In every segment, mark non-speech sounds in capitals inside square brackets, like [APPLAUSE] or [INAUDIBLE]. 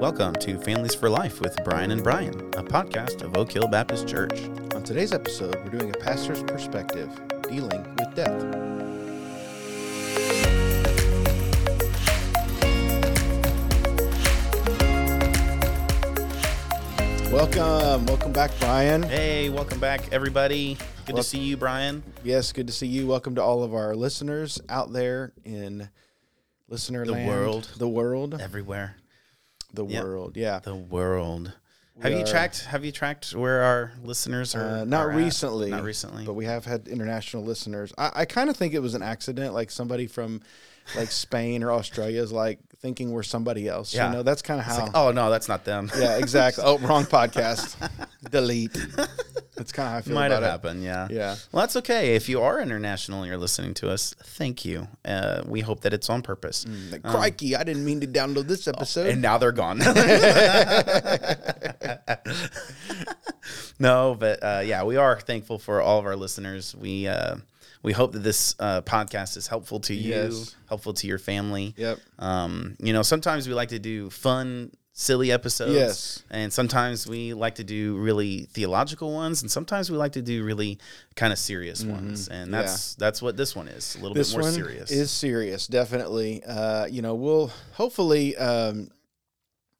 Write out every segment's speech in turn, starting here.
Welcome to Families for Life with Brian and Brian, a podcast of Oak Hill Baptist Church. On today's episode, we're doing a pastor's perspective dealing with death. Welcome, welcome back, Brian. Hey, welcome back, everybody. Good Wel- to see you, Brian. Yes, good to see you. Welcome to all of our listeners out there in listener The land, world. the world, Everywhere, the Yep. world. Yeah, the world. Have you tracked? Have you tracked where our listeners are? Uh, not are at? recently. Not recently. but we have had international listeners. I, I kind of think it was an accident, like somebody from like Spain or Australia is like thinking we're somebody else. Yeah. You know, that's kind of how. like, oh no, that's not them. Yeah, exactly. oh, wrong podcast. [LAUGHS] Delete. That's kind of how I feel Might have it. happened. Yeah. Yeah. Well, that's okay. If you are international and you're listening to us, thank you. Uh, we hope that it's on purpose. Like, crikey, I didn't mean to download this episode. and now they're gone. [LAUGHS] [LAUGHS] no, but uh, yeah, we are thankful for all of our listeners. We uh, we hope that this uh, podcast is helpful to you, Yes. helpful to your family. Yep. Um, you know, sometimes we like to do fun, silly episodes. Yes. And sometimes we like to do really theological ones, and sometimes we like to do really kind of serious ones. And that's that's what this one is. A little Mm-hmm. this bit more one serious. is serious, definitely. Uh, you know, we'll hopefully, um,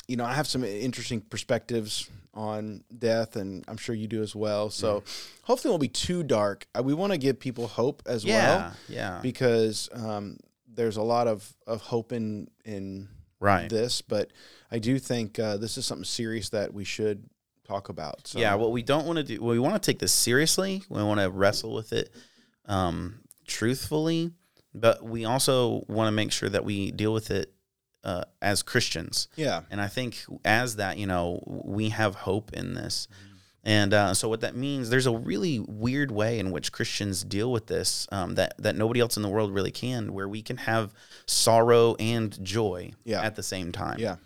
you know, I have some interesting perspectives on death, and I'm sure you do as well. So hopefully, it won't be too dark. We want to give people hope as yeah. well Yeah. because um, there's a lot of, of hope in in right. this, but I do think uh, this is something serious that we should talk about. So, Yeah, what we don't want to do, well, we want to take this seriously. We want to wrestle with it um, truthfully, but we also want to make sure that we deal with it uh, as Christians. yeah, And I think as that, you know, we have hope in this. And uh, so, what that means, there's a really weird way in which Christians deal with this um, that that nobody else in the world really can, where we can have sorrow and joy Yeah. at the same time. yeah,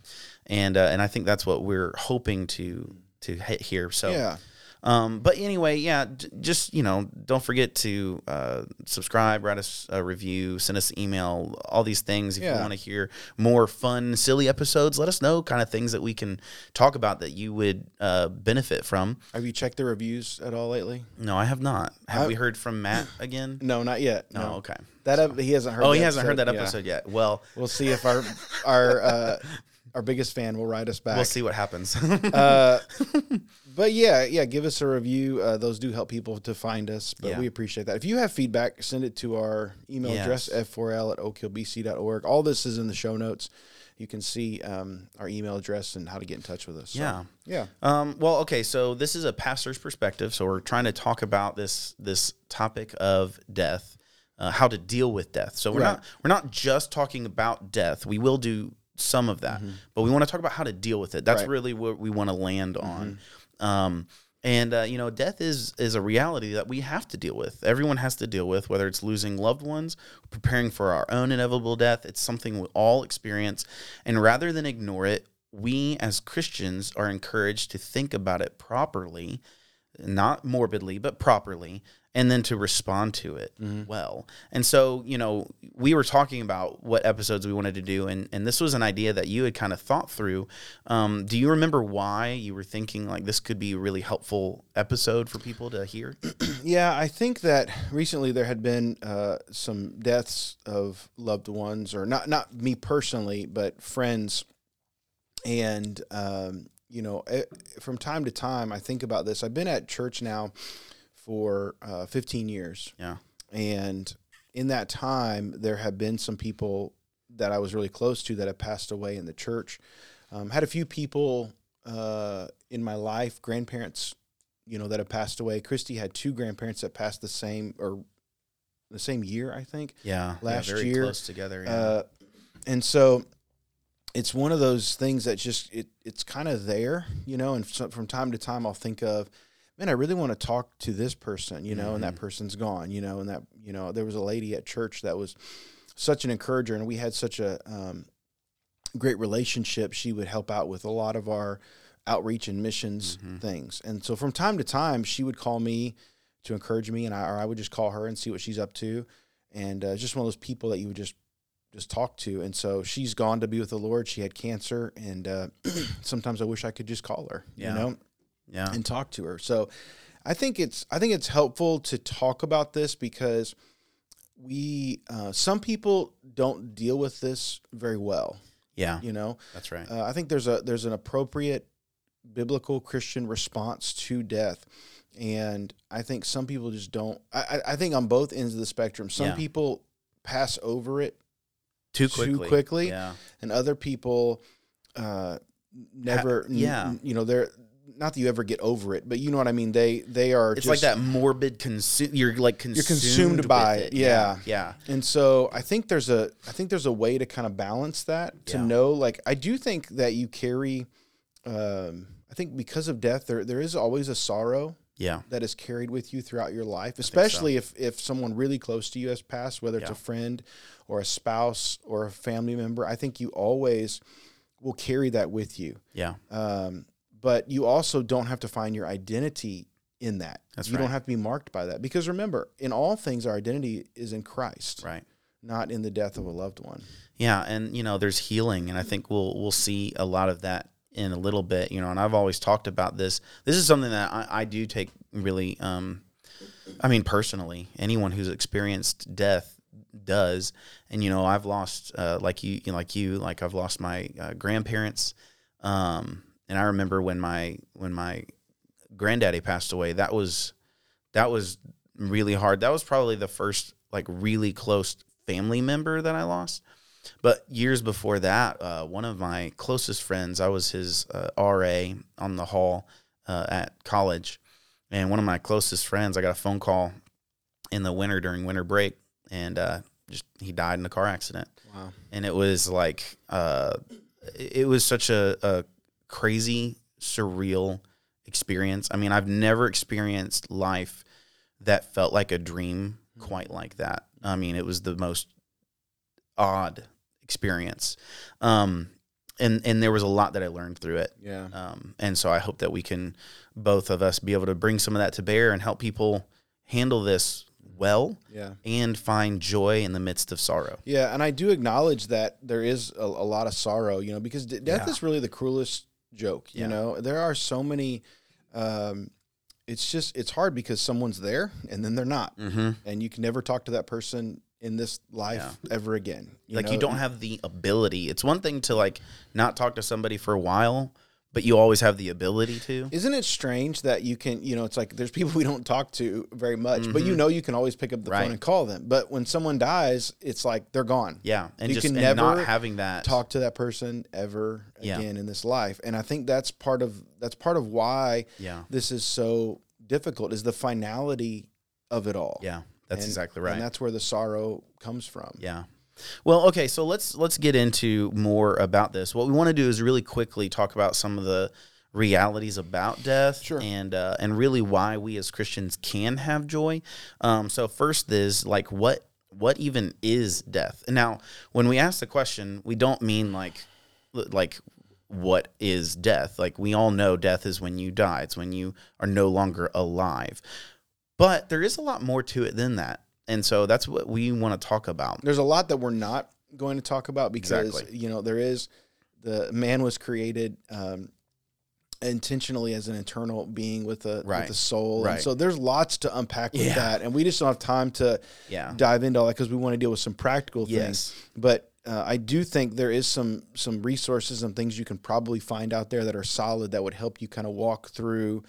and uh, and I think that's what we're hoping to to hit here. So, yeah. Um, but anyway, yeah, j- just you know, don't forget to uh, subscribe, write us a review, send us an email, all these things. If you want to hear more fun, silly episodes, let us know kind of things that we can talk about that you would uh, benefit from. Have you checked the reviews at all lately? No, I have not. Have I- we heard from Matt again? No, not yet. No, No, okay. that ep- he hasn't heard. Oh, he hasn't heard that Yeah. episode yet. Well, We'll see if our our uh, [LAUGHS] our biggest fan will write us back. we'll see what happens. [LAUGHS] Uh, but yeah, yeah, give us a review. Uh, those do help people to find us, but Yeah. we appreciate that. If you have feedback, send it to our email address, f4l at oakhillbc.org. All this is in the show notes. You can see um, our email address and how to get in touch with us. So, yeah. Yeah. Um, well, okay, so this is a pastor's perspective. So we're trying to talk about this this topic of death, uh, how to deal with death. So we're Right. not we're not just talking about death. We will do some of that, but we want to talk about how to deal with it. That's Right. really what we want to land on. Um, and uh, you know, death is is a reality that we have to deal with. Everyone has to deal with, whether it's losing loved ones, preparing for our own inevitable death. It's something we all experience, and rather than ignore it, we as Christians are encouraged to think about it properly, not morbidly, but properly, and then to respond to it well. And so, you know, we were talking about what episodes we wanted to do, and, and this was an idea that you had kind of thought through. Um, do you remember why you were thinking like this could be a really helpful episode for people to hear? [CLEARS THROAT] Yeah, I think that recently there had been uh, some deaths of loved ones, or not not me personally, but friends. And um, you know, eh, from time to time, I think about this. I've been at church now for uh, 15 years, Yeah. and in that time, there have been some people that I was really close to that have passed away in the church. Um, had a few people uh, in my life, grandparents, you know, that have passed away. Christy had two grandparents that passed the same or the same year, I think. Yeah. Last yeah, very year, close together. Yeah. Uh, and so it's one of those things that just it it's kind of there, you know. And so from time to time, I'll think of, man, I really want to talk to this person, you know, and that person's gone, you know, and that you know there was a lady at church that was such an encourager, and we had such a um, great relationship. She would help out with a lot of our outreach and missions things, and so from time to time, she would call me to encourage me, and I or I would just call her and see what she's up to, and uh, just one of those people that you would just just talk to. And so she's gone to be with the Lord. She had cancer, and uh, [CLEARS THROAT] sometimes I wish I could just call her, Yeah. you know, Yeah. and talk to her. So I think it's I think it's helpful to talk about this because we uh, some people don't deal with this very well. Yeah. You know, That's right. uh, I think there's a there's an appropriate biblical Christian response to death, and I think some people just don't. I, I- think on both ends of the spectrum, some Yeah. people pass over it, Too too quickly. quickly. Yeah. and other people uh, never. yeah. n- you know they're not that you ever get over it, but you know what I mean. They they are. It's just, like that morbid consume. You're like consumed, consumed by it. it, yeah. Yeah. And so I think there's a I think there's a way to kind of balance that to Yeah. know like I do think that you carry um I think because of death there there is always a sorrow Yeah. that is carried with you throughout your life especially if if someone really close to you has passed whether it's Yeah. a friend or a spouse or a family member I think you always will carry that with you Yeah. um but you also don't have to find your identity in that That's you right. don't have to be marked by that because remember in all things our identity is in Christ Right. not in the death of a loved one. Yeah, and you know, there's healing, and I think we'll we'll see a lot of that in a little bit. You know, and I've always talked about this. This is something that I, I do take really. Um, I mean, personally, anyone who's experienced death does, and you know, I've lost uh, like you, like you, like I've lost my uh, grandparents, um, and I remember when my when my granddaddy passed away. That was that was really hard. That was probably the first like really close family member that I lost. But years before that, uh, one of my closest friends, I was his uh, RA on the hall uh, at college, and one of my closest friends, I got a phone call in the winter during winter break, and uh, just he died in a car accident. Wow. and it was like uh, it was such a, a crazy surreal experience. I mean i've never experienced life that felt like a dream quite like that. I mean it was the most odd experience um, and and there was a lot that i learned through it Yeah. um, and so I hope that we can both of us be able to bring some of that to bear and help people handle this well Yeah. and find joy in the midst of sorrow. Yeah. And I do acknowledge that there is a, a lot of sorrow, you know, because d- death Yeah. is really the cruelest joke. Yeah. You know, there are so many. Um, it's just it's hard because someone's there and then they're not, Mm-hmm. and you can never talk to that person in this life ever again. like know? you don't have the ability. It's one thing to like not talk to somebody for a while, but you always have the ability to. Isn't it strange that you can, you know, it's like there's people [LAUGHS] we don't talk to very much, but you know you can always pick up the Mm-hmm. Right. phone and call them. But when someone dies, it's like they're gone. Yeah, and You just can and not never having that talk to that person ever Yeah. again in this life. And I think that's part of that's part of why Yeah, this is so difficult is the finality of it all. yeah, that's And- exactly right. And that's where the sorrow comes from. Yeah. Well, okay, so let's let's get into more about this. What we want to do is really quickly talk about some of the realities about death Sure. and uh, and really why we as Christians can have joy. Um, so first is like what what even is death? And now when we ask the question, we don't mean like like what is death? Like we all know death is when you die. It's when you are no longer alive. But there is a lot more to it than that. And so that's what we want to talk about. There's a lot that we're not going to talk about because Exactly. you know there is the man was created um, intentionally as an internal being with a Right. with a soul, Right. and so there's lots to unpack with Yeah. that, and we just don't have time to Yeah. dive into all that because we want to deal with some practical things. Yes. But uh, I do think there is some some resources and things you can probably find out there that are solid that would help you kind of walk through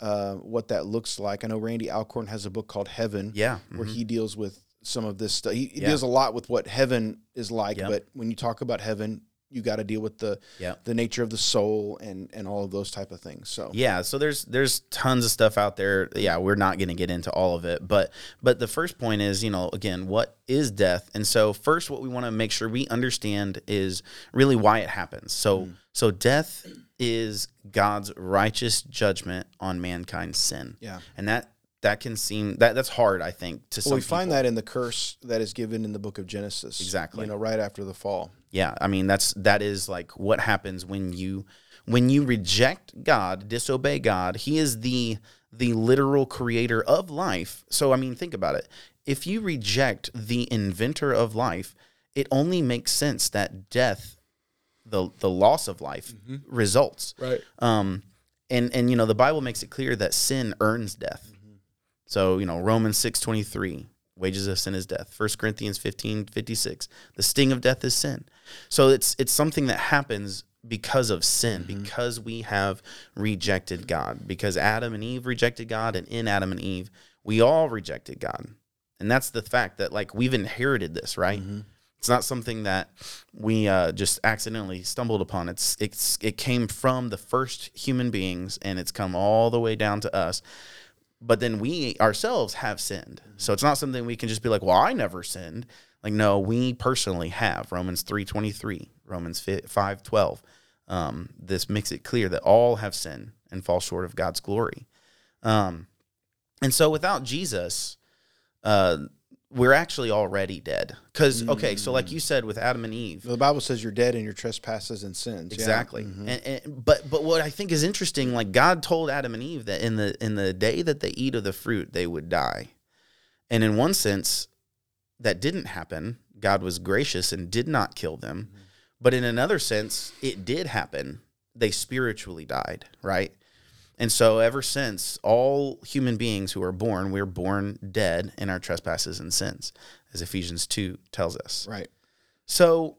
uh, what that looks like. I know Randy Alcorn has a book called Heaven, Yeah. where mhm. he deals with some of this stuff. He, he Yeah. deals a lot with what heaven is like, Yep. but when you talk about heaven, you got to deal with the Yep. the nature of the soul and and all of those type of things. So Yeah, so there's there's tons of stuff out there. Yeah, we're not going to get into all of it, but but the first point is, you know, again, what is death? And so first what we want to make sure we understand is really why it happens. So Mm. so death is God's righteous judgment on mankind's sin. yeah. And that that can seem that that's hard, I think, to Well, we find people. that in the curse that is given in the book of Genesis. Exactly. You know, right after the fall. Yeah, I mean that's that is like what happens when you when you reject God, disobey God. He is the the literal creator of life. So I mean, think about it. If you reject the inventor of life, it only makes sense that death, the the loss of life, mm-hmm. results. Right. Um, and and you know the Bible makes it clear that sin earns death. Mm-hmm. So you know Romans six twenty three, wages of sin is death. 1 Corinthians 15, 56, the sting of death is sin. So it's it's something that happens because of sin, mm-hmm. because we have rejected God, because Adam and Eve rejected God, and in Adam and Eve we all rejected God, and that's the fact that like we've inherited this, right? It's not something that we uh, just accidentally stumbled upon. It's it's it came from the first human beings, and it's come all the way down to us. But then we ourselves have sinned, so it's not something we can just be like, "Well, I never sinned." Like, no, we personally have. Romans three twenty three, Romans five twelve. Um, this makes it clear that all have sinned and fall short of God's glory. Um, and so, without Jesus, uh, we're actually already dead. Because okay, so like you said with Adam and Eve, The Bible says you're dead in your trespasses and sins. Yeah. exactly. Mhm. And, and but but what I think is interesting, like God told Adam and Eve that in the in the day that they eat of the fruit, they would die. And in one sense, that didn't happen. God was gracious and did not kill them. But in another sense, it did happen. They spiritually died, right? And so ever since, all human beings who are born, we're born dead in our trespasses and sins, as Ephesians 2 tells us. Right. So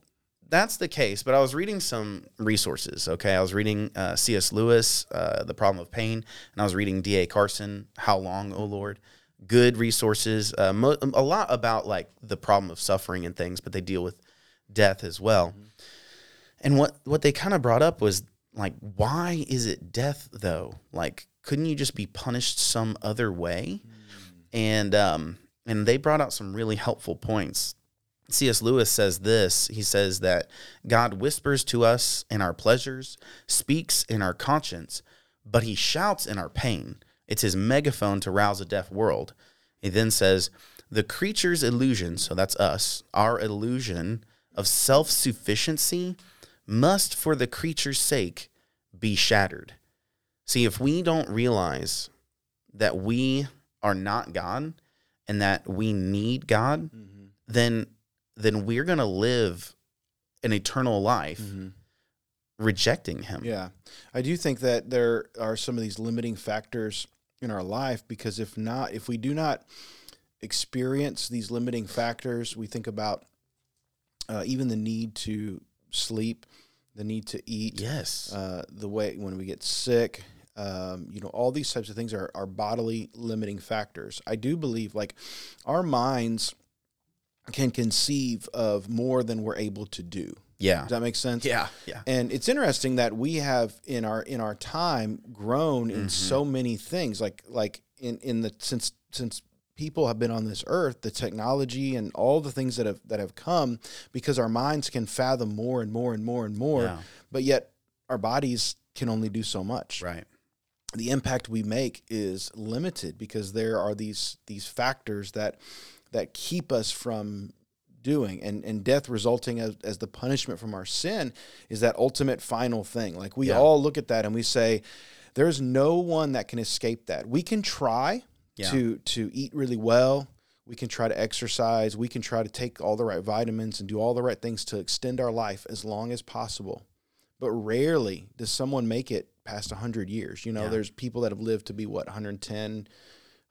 that's the case. But I was reading some resources. Okay, I was reading uh, C.S. Lewis, uh, The Problem of Pain, and I was reading D.A. Carson, How Long, O Lord. Good resources. Uh, mo- a lot about like the problem of suffering and things, but they deal with death as well. And what what they kind of brought up was like, why is it death though? Like, couldn't you just be punished some other way? And um, and they brought out some really helpful points. C.S. Lewis says this. He says that God whispers to us in our pleasures, speaks in our conscience, but he shouts in our pain. It's his megaphone to rouse a deaf world. He then says, the creature's illusion, so that's us, our illusion of self sufficiency must, for the creature's sake, be shattered. See, if we don't realize that we are not God and that we need God, then then we're going to live an eternal life rejecting him. Yeah. I do think that there are some of these limiting factors in our life because if not, if we do not experience these limiting factors, we think about uh, even the need to sleep, the need to eat, Yes. uh, the way when we get sick, um, you know, all these types of things are, are bodily limiting factors. I do believe like our minds can conceive of more than we're able to do. yeah. Does that make sense? Yeah. Yeah. And it's interesting that we have in our in our time grown in so many things. Like like in in the since since people have been on this earth, the technology and all the things that have that have come because our minds can fathom more and more and more and more, Yeah. but yet our bodies can only do so much. Right. The impact we make is limited because there are these these factors that that keep us from doing and and death resulting as, as the punishment from our sin is that ultimate final thing like we Yeah. all look at that and we say there's no one that can escape that we can try Yeah. to to eat really well we can try to exercise we can try to take all the right vitamins and do all the right things to extend our life as long as possible but rarely does someone make it past 100 years you know Yeah. there's people that have lived to be what 110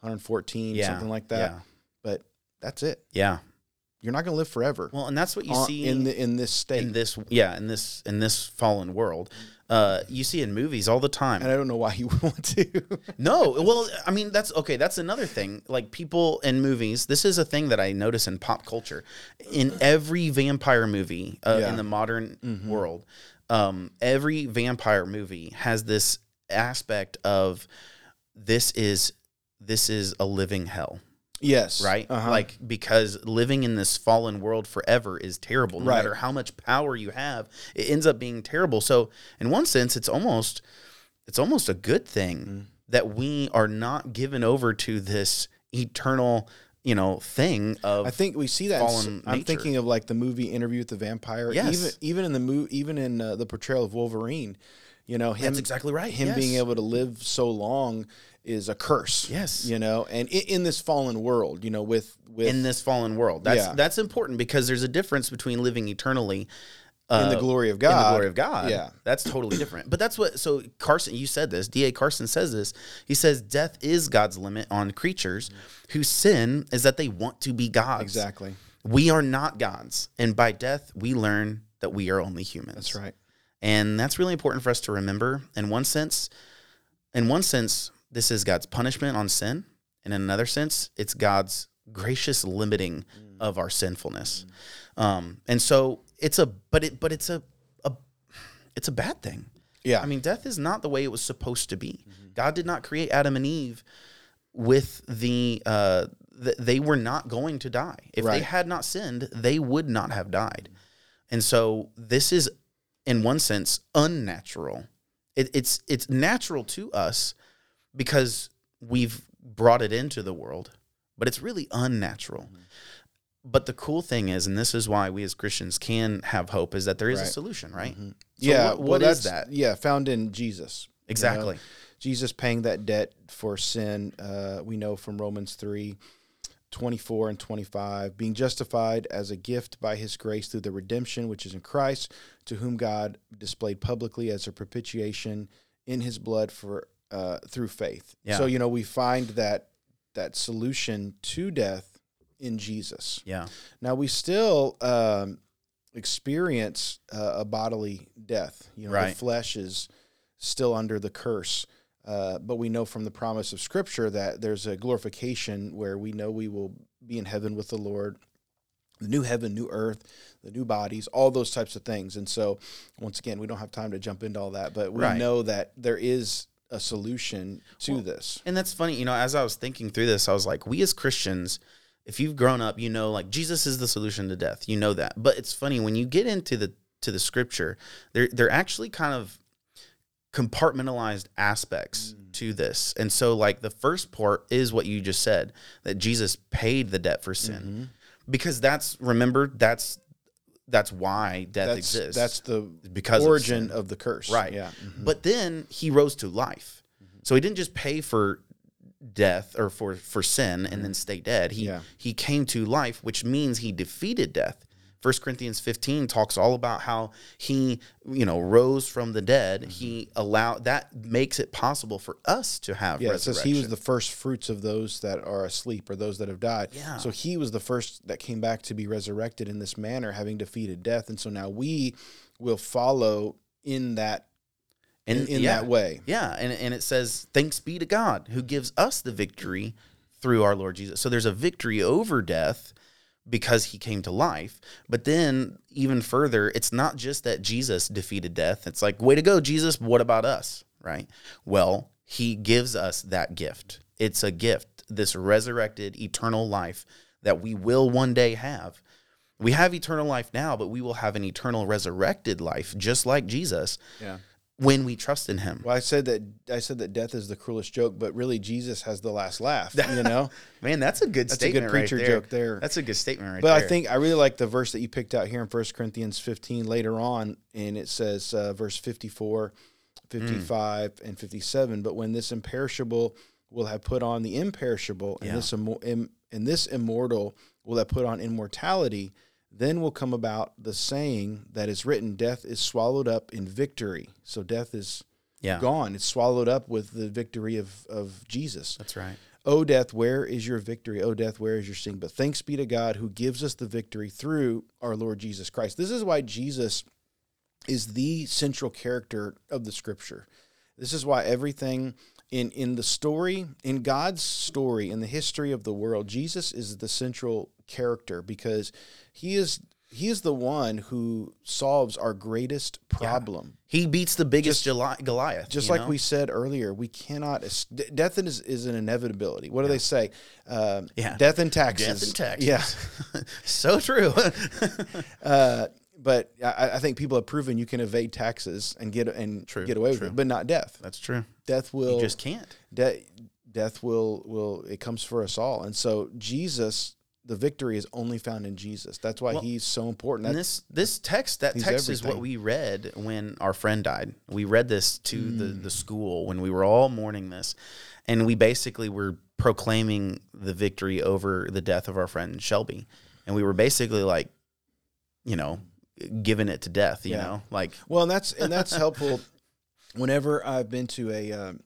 114 Yeah. something like that Yeah. but that's it Yeah. you're not going to live forever Well, and that's what you on- see in the in this state. in this yeah in this in this fallen world. Uh, you see in movies all the time. and I don't know why you would [LAUGHS] want to. No, well, I mean that's okay. That's another thing. Like people in movies, this is a thing that I notice in pop culture. In every vampire movie uh, Yeah. in the modern world, um, every vampire movie has this aspect of this is this is a living hell, yes, right? Uh-huh. Like because living in this fallen world forever is terrible. No Right. matter how much power you have, it ends up being terrible. So in one sense, it's almost it's almost a good thing Mm. that we are not given over to this eternal, you know, thing of I think we see that. in I'm nature. thinking of like the movie Interview with the Vampire. Yes. Even even in the mo- even in uh, the portrayal of Wolverine, You know, him That's exactly right. him being able to live so long is a curse. Yes. You know, and in, in this fallen world, you know, with with in this fallen world. That's Yeah. that's important because there's a difference between living eternally in the uh, glory of God, in the glory of God. Yeah. That's totally different. But that's what so Carson, you said this. D.A. Carson says this. He says death is God's limit on creatures whose sin is that they want to be gods. Exactly. We are not gods. And by death, we learn that we are only humans. That's right. And that's really important for us to remember. In one sense, in one sense, this is God's punishment on sin. And in another sense, it's God's gracious limiting of our sinfulness. Um, and so it's a but it but it's a, a it's a bad thing. Yeah. I mean, death is not the way it was supposed to be. God did not create Adam and Eve with the uh th- they were not going to die. If they had not sinned, they would not have died. And so this is in one sense unnatural. It, it's it's natural to us because we've brought it into the world, but it's really unnatural. But the cool thing is, and this is why we as Christians can have hope, is that there is a Right. solution, right? So yeah. what- well, what is that? Yeah, found in Jesus. you know? Exactly. Jesus paying that debt for sin. Uh, we know from Romans 3 24 and 25, being justified as a gift by his grace through the redemption which is in Christ, to whom God displayed publicly as a propitiation in his blood for uh, through faith. Yeah. So, you know, we find that that solution to death in Jesus. Yeah. Now we still um, experience uh, a bodily death. You know, the flesh is still under the curse. Uh, but we know from the promise of Scripture that there's a glorification where we know we will be in heaven with the Lord, the new heaven, new earth, the new bodies, all those types of things. And so, once again, we don't have time to jump into all that, but we Right. know that there is a solution to Well, this. And that's funny, you know, as I was thinking through this, I was like, we as Christians, if you've grown up, you know, like Jesus is the solution to death. You know that. But it's funny when you get into the to the scripture, they're they're actually kind of compartmentalized aspects mm. to this. And so like the first part is what you just said, that Jesus paid the debt for sin. Mm-hmm. Because that's remember, that's that's why death That's exists. that's the because origin sin. of, the curse. Right. Yeah. Mhm. But then he rose to life. So he didn't just pay for death or for for sin and then stay dead. He Yeah. he came to life, which means he defeated death. 1 Corinthians 15 talks all about how he, you know, rose from the dead. He mm-hmm. allowed that makes it possible for us to have Yeah, it says he was the first fruits of those that are asleep or those that have died. Yeah. So he was the first that came back to be resurrected in this manner, having defeated death. And so now we will follow in that in, in yeah. that way. Yeah, and and it says, "Thanks be to God who gives us the victory through our Lord Jesus." So there's a victory over death because he came to life. But then even further, it's not just that Jesus defeated death. It's like, "Way to go, Jesus, what about us?" Right? Well, he gives us that gift. It's a gift, this resurrected eternal life that we will one day have. We have eternal life now, but we will have an eternal resurrected life just like Jesus Yeah. When we trust in him. Well, I said that I said that death is the cruelest joke, but really Jesus has the last laugh. You [LAUGHS] know, Man, that's a good That's a good preacher right there. joke there. That's a good statement right there. but there. I think I really like the verse that you picked out here in 1 Corinthians 15 later on, and it says uh, verse 54, 55, Mm. and 57. But when this imperishable will have put on the imperishable, and Yeah. this im- and this immortal will have put on immortality, then will come about the saying that is written: Death is swallowed up in victory. So death is yeah, gone; it's swallowed up with the victory of of Jesus. that's right. O death, where is your victory? O death, where is your sting? But thanks be to God who gives us the victory through our Lord Jesus Christ. This is why Jesus is the central character of the scripture. This is why everything in in the story, in God's story, in the history of the world, Jesus is the central character because he is he is the one who solves our greatest problem. He beats the biggest Goli- Goliath. Just like know? we said earlier, we cannot. Death is, is an inevitability. What do they say? Um, Yeah. Death and taxes. death and taxes. Yeah. [LAUGHS] so true. [LAUGHS] Uh, but I, I think people have proven you can evade taxes and get and True, get away with it, but not death. that's true. Death will You just can't. de- death will will it comes for us all. And so Jesus, the victory is only found in Jesus. That's why Well, he's so important. And this this text that text is what we read when our friend died. We read this to the Mm. the school when we were all mourning this, and we basically were proclaiming the victory over the death of our friend Shelby, and we were basically like, you know, giving it to death. You Yeah. know, like well, and that's and that's [LAUGHS] helpful. Whenever I've been to a um,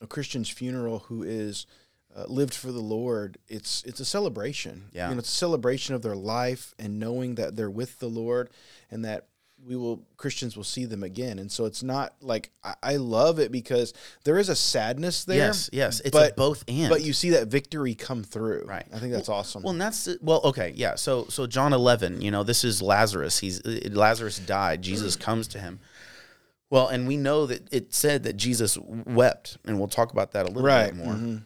a Christian's funeral who is uh, lived for the Lord, it's it's a celebration. Yeah. you know, it's a celebration of their life and knowing that they're with the Lord and that we will Christians will see them again. And so it's not like I, I love it because there is a sadness there. yes, yes, it's but- both and. But you see that victory come through. Right. I think that's awesome. Well, and that's well, okay, yeah. So, so John eleven, you know, this is Lazarus. He's uh, Lazarus died. Jesus [CLEARS THROAT] comes to him. Well, and we know that it said that Jesus wept, and we'll talk about that a little right. bit more. mhm.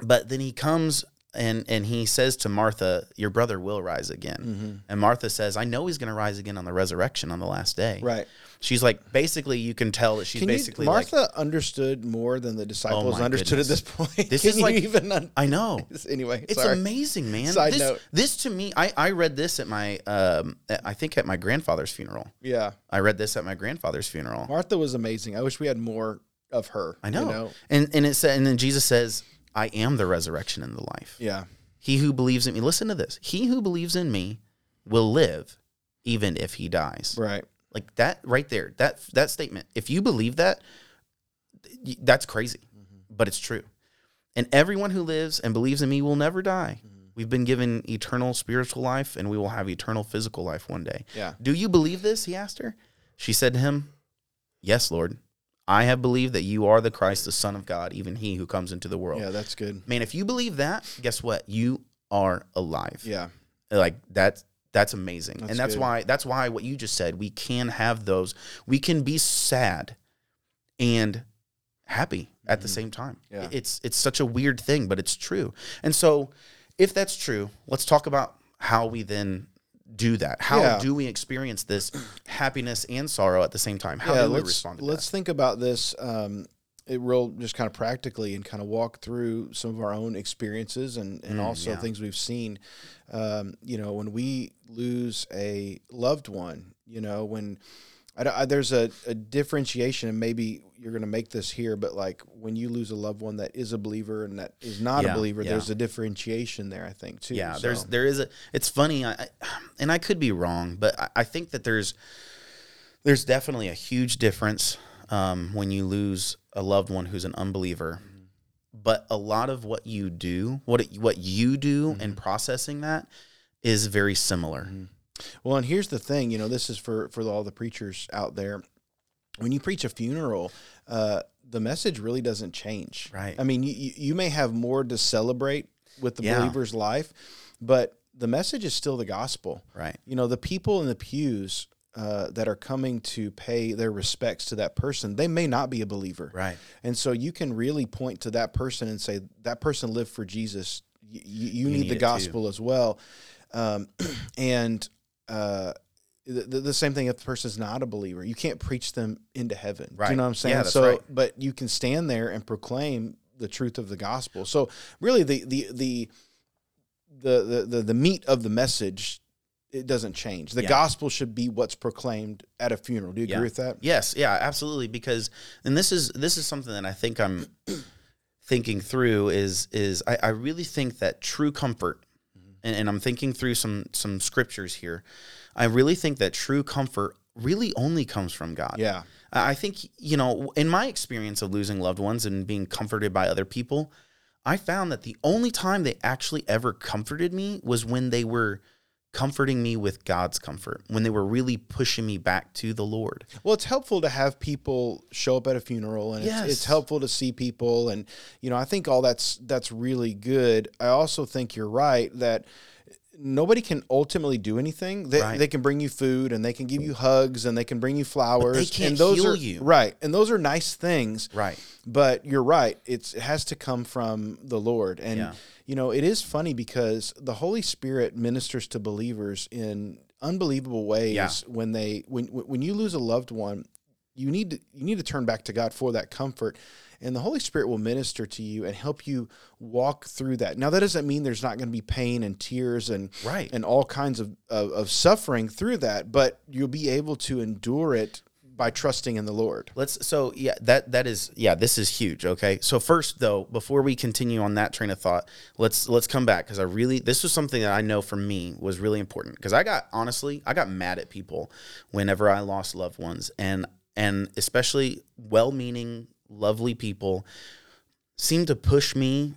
But then he comes and and he says to Martha, "Your brother will rise again." Mhm. And Martha says, "I know he's going to rise again on the resurrection on the last day." Right. She's like, basically, you can tell that she's Can you, basically like, Oh Martha understood more than the disciples my understood goodness. at this point. This is you like- even un- "I know." [LAUGHS] anyway. It's sorry. amazing, man. Side this, note. this to me, I, I read this at my, um, at- I think at my grandfather's funeral. Yeah. I read this at my grandfather's funeral. Martha was amazing. I wish we had more of her. I know. You know? And and it said, and then Jesus says, "I am the resurrection and the life. Yeah. He who believes in me, listen to this. He who believes in me will live, even if he dies." Right. Like that right there. That that statement. If you believe that, that's crazy, mm-hmm. but it's true. And everyone who lives and believes in me will never die. Mm-hmm. We've been given eternal spiritual life, and we will have eternal physical life one day. Yeah. Do you believe this? He asked her. She said to him, Yes, Lord. I have believed that you are the Christ, the Son of God, even he who comes into the world. Yeah. That's good. Man, if you believe that, guess what? You are alive. Yeah. Like that's that's amazing. That's and that's good. why that's why what you just said, we can have those. We can be sad and happy at the same time. Mm-hmm. Yeah. It's it's such a weird thing, but it's true. And so if that's true, let's talk about how we then do that. How Yeah. do we experience this happiness and sorrow at the same time? How yeah. do we let's respond let's think about this. Um, it real just kind of practically and kind of walk through some of our own experiences and, and Mm, also yeah. things we've seen. Um, you know, when we lose a loved one, you know, when I, I- there's a, a differentiation, and maybe you're going to make this here, but like when you lose a loved one that is a believer and that is not Yeah, a believer, yeah. there's a differentiation there, I think, too. Yeah, So, there's there is a. It's funny, I, and I could be wrong, but I, I think that there's there's definitely a huge difference um, when you lose a loved one who's an unbeliever. But a lot of what you do, what it, what you do in processing that, is very similar. Well, and here's the thing, you know, this is for for all the preachers out there. When you preach a funeral, uh, the message really doesn't change. Right. I mean, you you you may have more to celebrate with the Yeah. believer's life, but the message is still the gospel. Right. You know, the people in the pews uh, that are coming to pay their respects to that person, they may not be a believer. Right. And so you can really point to that person and say, that person lived for Jesus. You, you, you need, need the it too. gospel as well. Um, [CLEARS THROAT] and uh, the, the same thing if the person's not a believer. You can't preach them into heaven. Do you know what I'm saying? Yeah, so, right. but you can stand there and proclaim the truth of the gospel. So really the, the, the, the, the, the, the meat of the message, it doesn't change. The Yeah. gospel should be what's proclaimed at a funeral. Do you agree Yeah. with that? Yes, yeah, absolutely. Because and this is this is something that I think I'm [CLEARS THROAT] thinking through is is I, I really think that true comfort, mm-hmm. and, and I'm thinking through some some scriptures here. I really think that true comfort really only comes from God. Yeah. I think you know, in my experience of losing loved ones and being comforted by other people, I found that the only time they actually ever comforted me was when they were comforting me with God's comfort, when they were really pushing me back to the Lord. Well, it's helpful to have people show up at a funeral, and Yes. it's, it's helpful to see people, and you know, I think all that's that's really good. I also think you're right that nobody can ultimately do anything. They, Right. they can bring you food, and they can give you hugs, and they can bring you flowers. They can't and those heal are, you. right? And those are nice things, Right. but you're right. It's it has to come from the Lord, and Yeah. You know it is funny because the Holy Spirit ministers to believers in unbelievable ways Yeah. when they when when you lose a loved one you need to you need to turn back to God for that comfort and the Holy Spirit will minister to you and help you walk through that. Now that doesn't mean there's not going to be pain and tears and Right. and all kinds of, of of suffering through that, but you'll be able to endure it by trusting in the Lord. Let's so yeah that that is yeah this is huge okay? So first though before we continue on that train of thought let's let's come back because I really this was something that I know for me was really important because I got honestly I got mad at people whenever I lost loved ones and and especially well-meaning lovely people seem to push me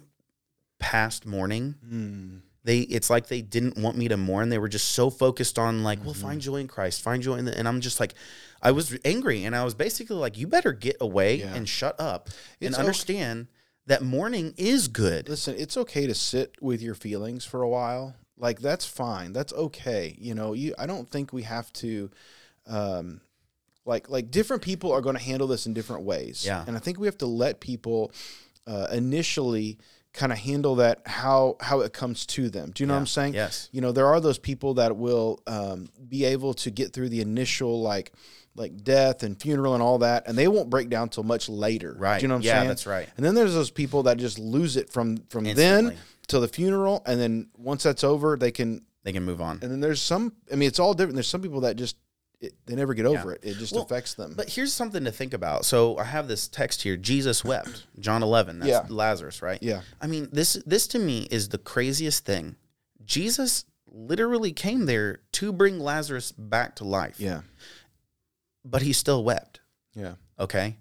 past mourning hmm. They it's like they didn't want me to mourn they were just so focused on like well find joy in christ find joy in the, and i'm just like i was angry and i was basically like you better get away Yeah. and shut up and It's okay- understand that mourning is good Listen, it's okay to sit with your feelings for a while. Like that's fine. That's okay. You know, you I don't think we have to um like like different people are going to handle this in different ways. Yeah. And I think we have to let people uh, initially kind of handle that how how it comes to them. Do you know what I'm saying? yes You know, there are those people that will um, be able to get through the initial like like death and funeral and all that, and they won't break down till much later. right Do you know what I'm yeah saying? that's right And then there's those people that just lose it from from Instantly. then till the funeral, and then once that's over, they can. they can move on And then there's some. I mean, it's all different. There's some people that just it, they never get over it. It just Well, affects them. But here's something to think about. So I have this text here. Jesus wept. [CLEARS THROAT] John 11. That's Yeah. Lazarus, right? yeah, I mean, this this to me is the craziest thing. Jesus literally came there to bring Lazarus back to life. yeah, But he still wept. yeah, Okay?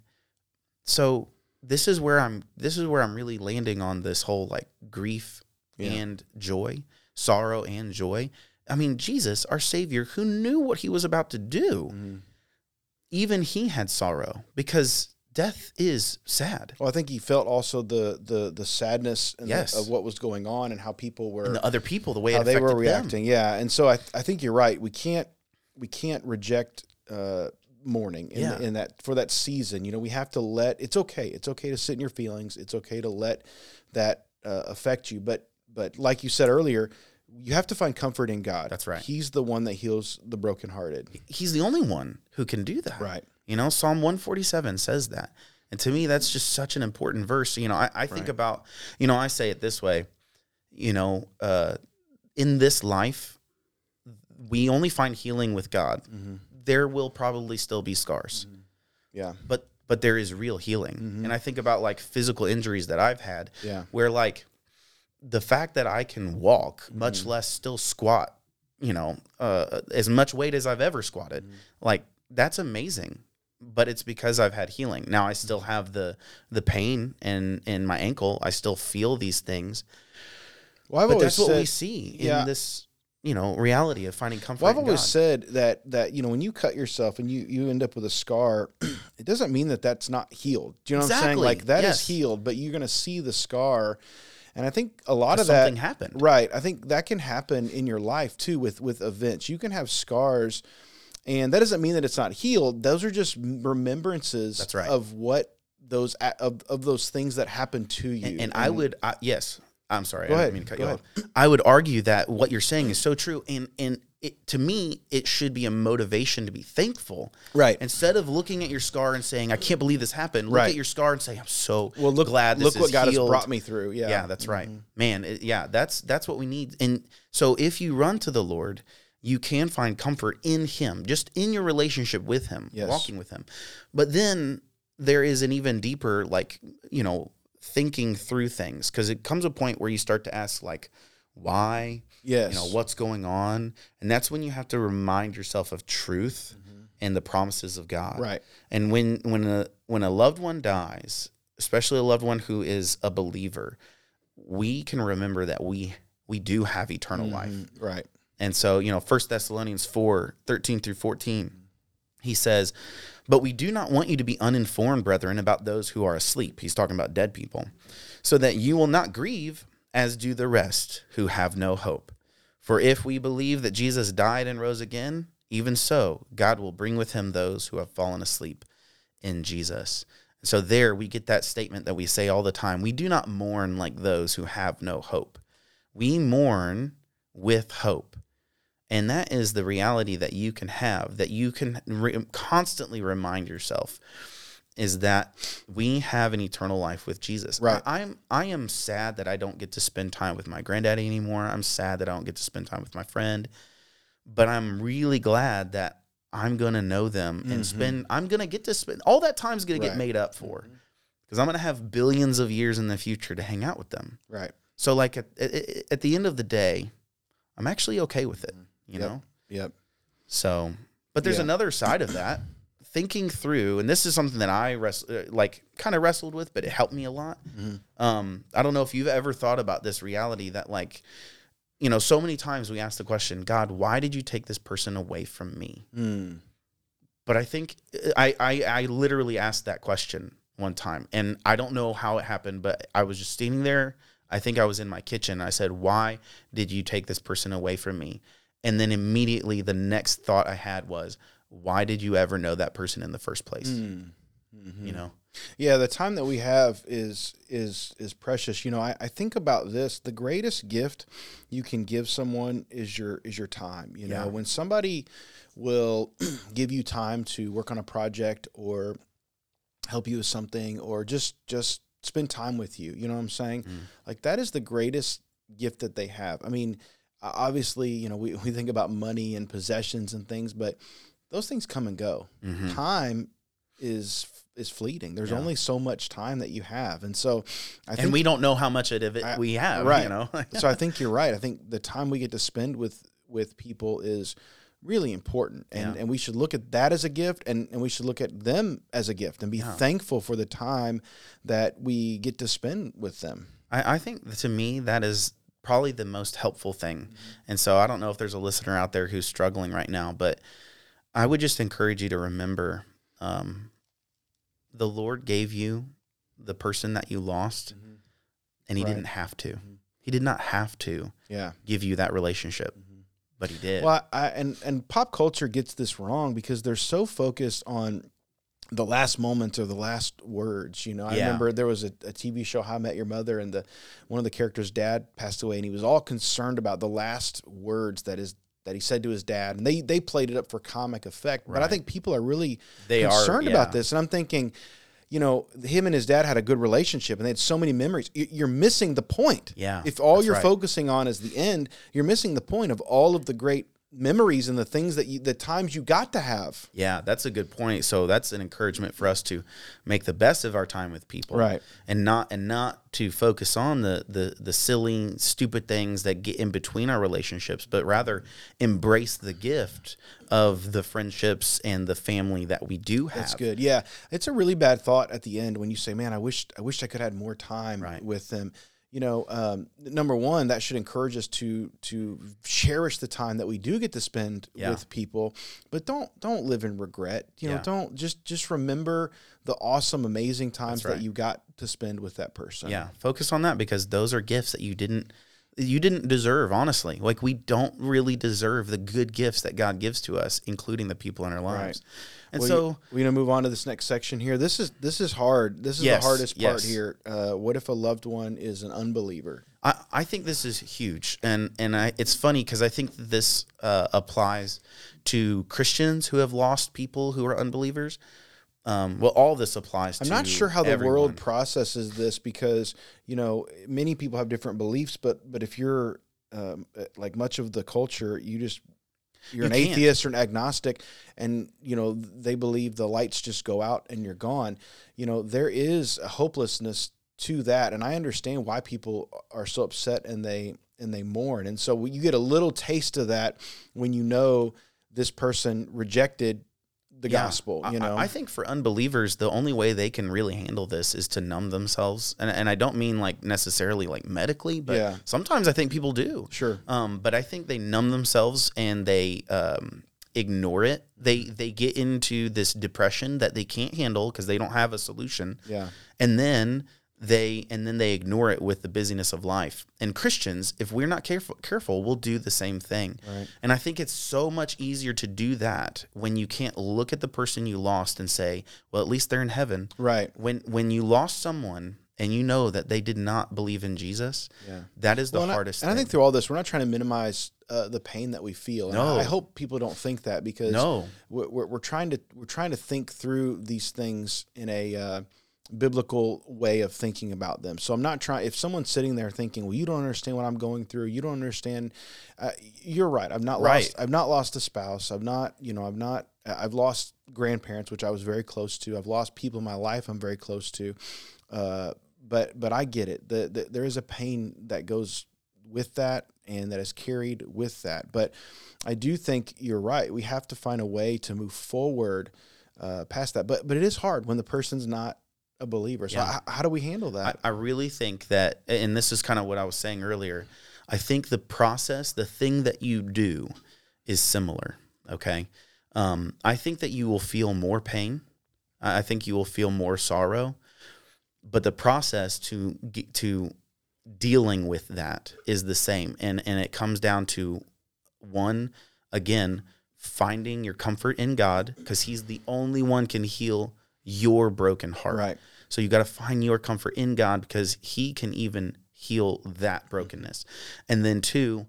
So this is where I'm this is where I'm really landing on this whole like grief Yeah. and joy, sorrow and joy. I mean, Jesus, our savior who knew what he was about to do, Mhm. even he had sorrow because death is sad. Well, I think he felt also the the the sadness and the- of what was going on and how people were And the other people, the way how they were them. reacting. Yeah, and so I I think you're right. We can't we can't reject uh, mourning in, Yeah. in that for that season. You know, we have to let. It's okay. It's okay to sit in your feelings. It's okay to let that uh, affect you. But but like you said earlier, you have to find comfort in God. That's right. He's the one that heals the brokenhearted. He's the only one who can do that. Right. You know, Psalm 147 says that. And to me, that's just such an important verse. You know, I, I think Right. about, you know, I say it this way, you know, uh, in this life, we only find healing with God. Mm-hmm. There will probably still be scars, Yeah. but but there is real healing. Mm-hmm. And I think about like physical injuries that I've had Yeah. where like the fact that I can walk, Mm-hmm. much less still squat, you know, uh, as much weight as I've ever squatted, Mm-hmm. like that's amazing. But it's because I've had healing. Now I still have the the pain in in my ankle. I still feel these things. Well, I've But that's what said, we see yeah. in this, you know, reality of finding comfort. Well, I've always God. said that that you know when you cut yourself and you you end up with a scar, [CLEARS THROAT] it doesn't mean that that's not healed. Do you know what I'm saying? Exactly, Like that is yes. healed, but you're going to see the scar, and I think a lot of something that happened. Right. I think that can happen in your life too with with events. You can have scars, and that doesn't mean that it's not healed. Those are just remembrances. That's right. Of what those of of those things that happened to you. And, and I would, I, yes, I'm sorry, Go I ahead, didn't mean to cut go you off. I would argue that what you're saying is so true, and and it, to me, it should be a motivation to be thankful, Right. Instead of looking at your scar and saying, "I can't believe this happened," look Right. at your scar and say, "I'm so well, look glad this look is what God healed." has brought me through. Yeah. Yeah, that's right, Mm-hmm. man. it- yeah, that's that's what we need. And so, if you run to the Lord, you can find comfort in Him, just in your relationship with Him, Yes. walking with Him. But then there is an even deeper, like you know, thinking through things because it comes a point where you start to ask, like, why? Yes. You know, what's going on? And that's when you have to remind yourself of truth and the promises of God. Mm-hmm. Right. And when when a when a loved one dies, especially a loved one who is a believer, we can remember that we we do have eternal life. Mhm. Right. And so, you know, First Thessalonians 4, 13 through 14, he says, But we do not want you to be uninformed, brethren, about those who are asleep. He's talking about dead people, so that you will not grieve as do the rest who have no hope. For if we believe that Jesus died and rose again, even so, God will bring with him those who have fallen asleep in Jesus. So there we get that statement that we say all the time. We do not mourn like those who have no hope. We mourn with hope. And that is the reality that you can have, that you can re- constantly remind yourself is that we have an eternal life with Jesus. Right. I, I'm I am sad that I don't get to spend time with my granddaddy anymore. I'm sad that I don't get to spend time with my friend. But I'm really glad that I'm gonna know them and mm-hmm. spend I'm gonna get to spend all that time's gonna get made up for. Mm-hmm. Because I'm gonna have billions of years in the future to hang out with them. Right. So like at, at, at the end of the day, I'm actually okay with it. Mm-hmm. You Yep. know? Yep. So, but there's another side of that. Thinking through, and this is something that I uh, like kind of wrestled with, but it helped me a lot. Um, I don't know if you've ever thought about this reality that, like, you know, so many times we ask the question, God, why did you take this person away from me? Mm. But I think I, I I literally asked that question one time, and I don't know how it happened, but I was just standing there. I think I was in my kitchen. I said, "Why did you take this person away from me?" And then immediately the next thought I had was, "Why did you ever know that person in the first place?" Mm. Mm-hmm. You know, Yeah, the time that we have is is is precious. You know, I, I think about this. The greatest gift you can give someone is your is your time. You know, when somebody will [CLEARS THROAT] give you time to work on a project or help you with something or just just spend time with you. You know what I'm saying? Mm. Like that is the greatest gift that they have. I mean, obviously, you know, we, [LAUGHS] we think about money and possessions and things, but those things come and go. Mhm. Time is is fleeting. There's Yeah. only so much time that you have, and so I think and we don't know how much of it I- we have. right. You know, [LAUGHS] so I think you're right. I think the time we get to spend with with people is really important and, Yeah. and we should look at that as a gift and, and we should look at them as a gift and be Yeah. thankful for the time that we get to spend with them. I, I think to me that is probably the most helpful thing. And so I don't know if there's a listener out there who's struggling right now, but I would just encourage you to remember um, the Lord gave you the person that you lost, and He Right. didn't have to. He did not have to Yeah. give you that relationship, Mm-hmm. but He did. Well, I, and and pop culture gets this wrong because they're so focused on the last moments or the last words. You know, I Yeah. remember there was a, a TV show, How I Met Your Mother, and the one of the characters' dad passed away, and he was all concerned about the last words that is that he said to his dad, and they they played it up for comic effect. But I think people are really They are, concerned yeah. about this, and I'm thinking. You know, him and his dad had a good relationship, and they had so many memories. You- You're missing the point. Yeah, If all you're right. focusing on is the end, you're missing the point of all of the great memories and the things that you, the times you got to have. Yeah, that's a good point. So that's an encouragement for us to make the best of our time with people, Right. And not and not to focus on the the the silly, stupid things that get in between our relationships, but rather embrace the gift of the friendships and the family that we do have. That's good. Yeah, it's a really bad thought at the end when you say, "Man, I wish I wished I could have had more time Right. with them." You know, um, number one, that should encourage us to to cherish the time that we do get to spend Yeah. with people, but don't don't live in regret. You know, Yeah. don't just just remember the awesome, amazing times right. that you got to spend with that person. Yeah, focus on that because those are gifts that you didn't you didn't deserve, honestly. Like we don't really deserve the good gifts that God gives to us, including the people in our lives. And Well, so we're gonna move on to this next section here. This is this is hard. This is Yes, the hardest part yes. here. Uh, what if a loved one is an unbeliever? I, I think this is huge, and and I, it's funny because I think this uh, applies to Christians who have lost people who are unbelievers. Um, well, all this applies. I'm not sure how the world processes this because you know many people have different beliefs, but but if you're um, uh, like much of the culture, you just you're You an can't. atheist or an agnostic, and you know they believe the lights just go out and you're gone. You know there is a hopelessness to that, and I understand why people are so upset and they and they mourn, and so you get a little taste of that when you know this person rejected the Yeah. gospel. You know, I, I think for unbelievers, the only way they can really handle this is to numb themselves, and and I don't mean like necessarily like medically, but Yeah. sometimes I think people do. sure. Um, but I think they numb themselves and they um, ignore it. They they get into this depression that they can't handle because they don't have a solution. Yeah. And then they and then they ignore it with the busyness of life. And Christians, if we're not careful, careful, we'll do the same thing. Right. And I think it's so much easier to do that when you can't look at the person you lost and say, "Well, at least they're in heaven." Right. When when you lost someone and you know that they did not believe in Jesus, Yeah. that is the Well, and I- hardest. And I, think through all this, we're not trying to minimize uh, the pain that we feel. And No. I, I hope people don't think that because No. we're, we're, we're trying to we're trying to think through these things in a uh, biblical way of thinking about them. So I'm not trying. If someone's sitting there thinking, "Well, you don't understand what I'm going through. You don't understand," uh, you're right. I've not Right. lost. I've not lost a spouse. I've not. You know. I've not. I've lost grandparents, which I was very close to. I've lost people in my life. I'm very close to. Uh, but but I get it. The, the there is a pain that goes with that and that is carried with that. But I do think you're right. We have to find a way to move forward uh, past that. But but it is hard when the person's not a believer. So Yeah. how do we handle that? I really think that, and this is kind of what I was saying earlier. I think the process, the thing that you do, is similar. Okay, um, I think that you will feel more pain. I I think you will feel more sorrow, but the process to get to dealing with that is the same, and and it comes down to one again finding your comfort in God because He's the only one can heal your broken heart. right. So you got to find your comfort in God because He can even heal that brokenness. And then, two,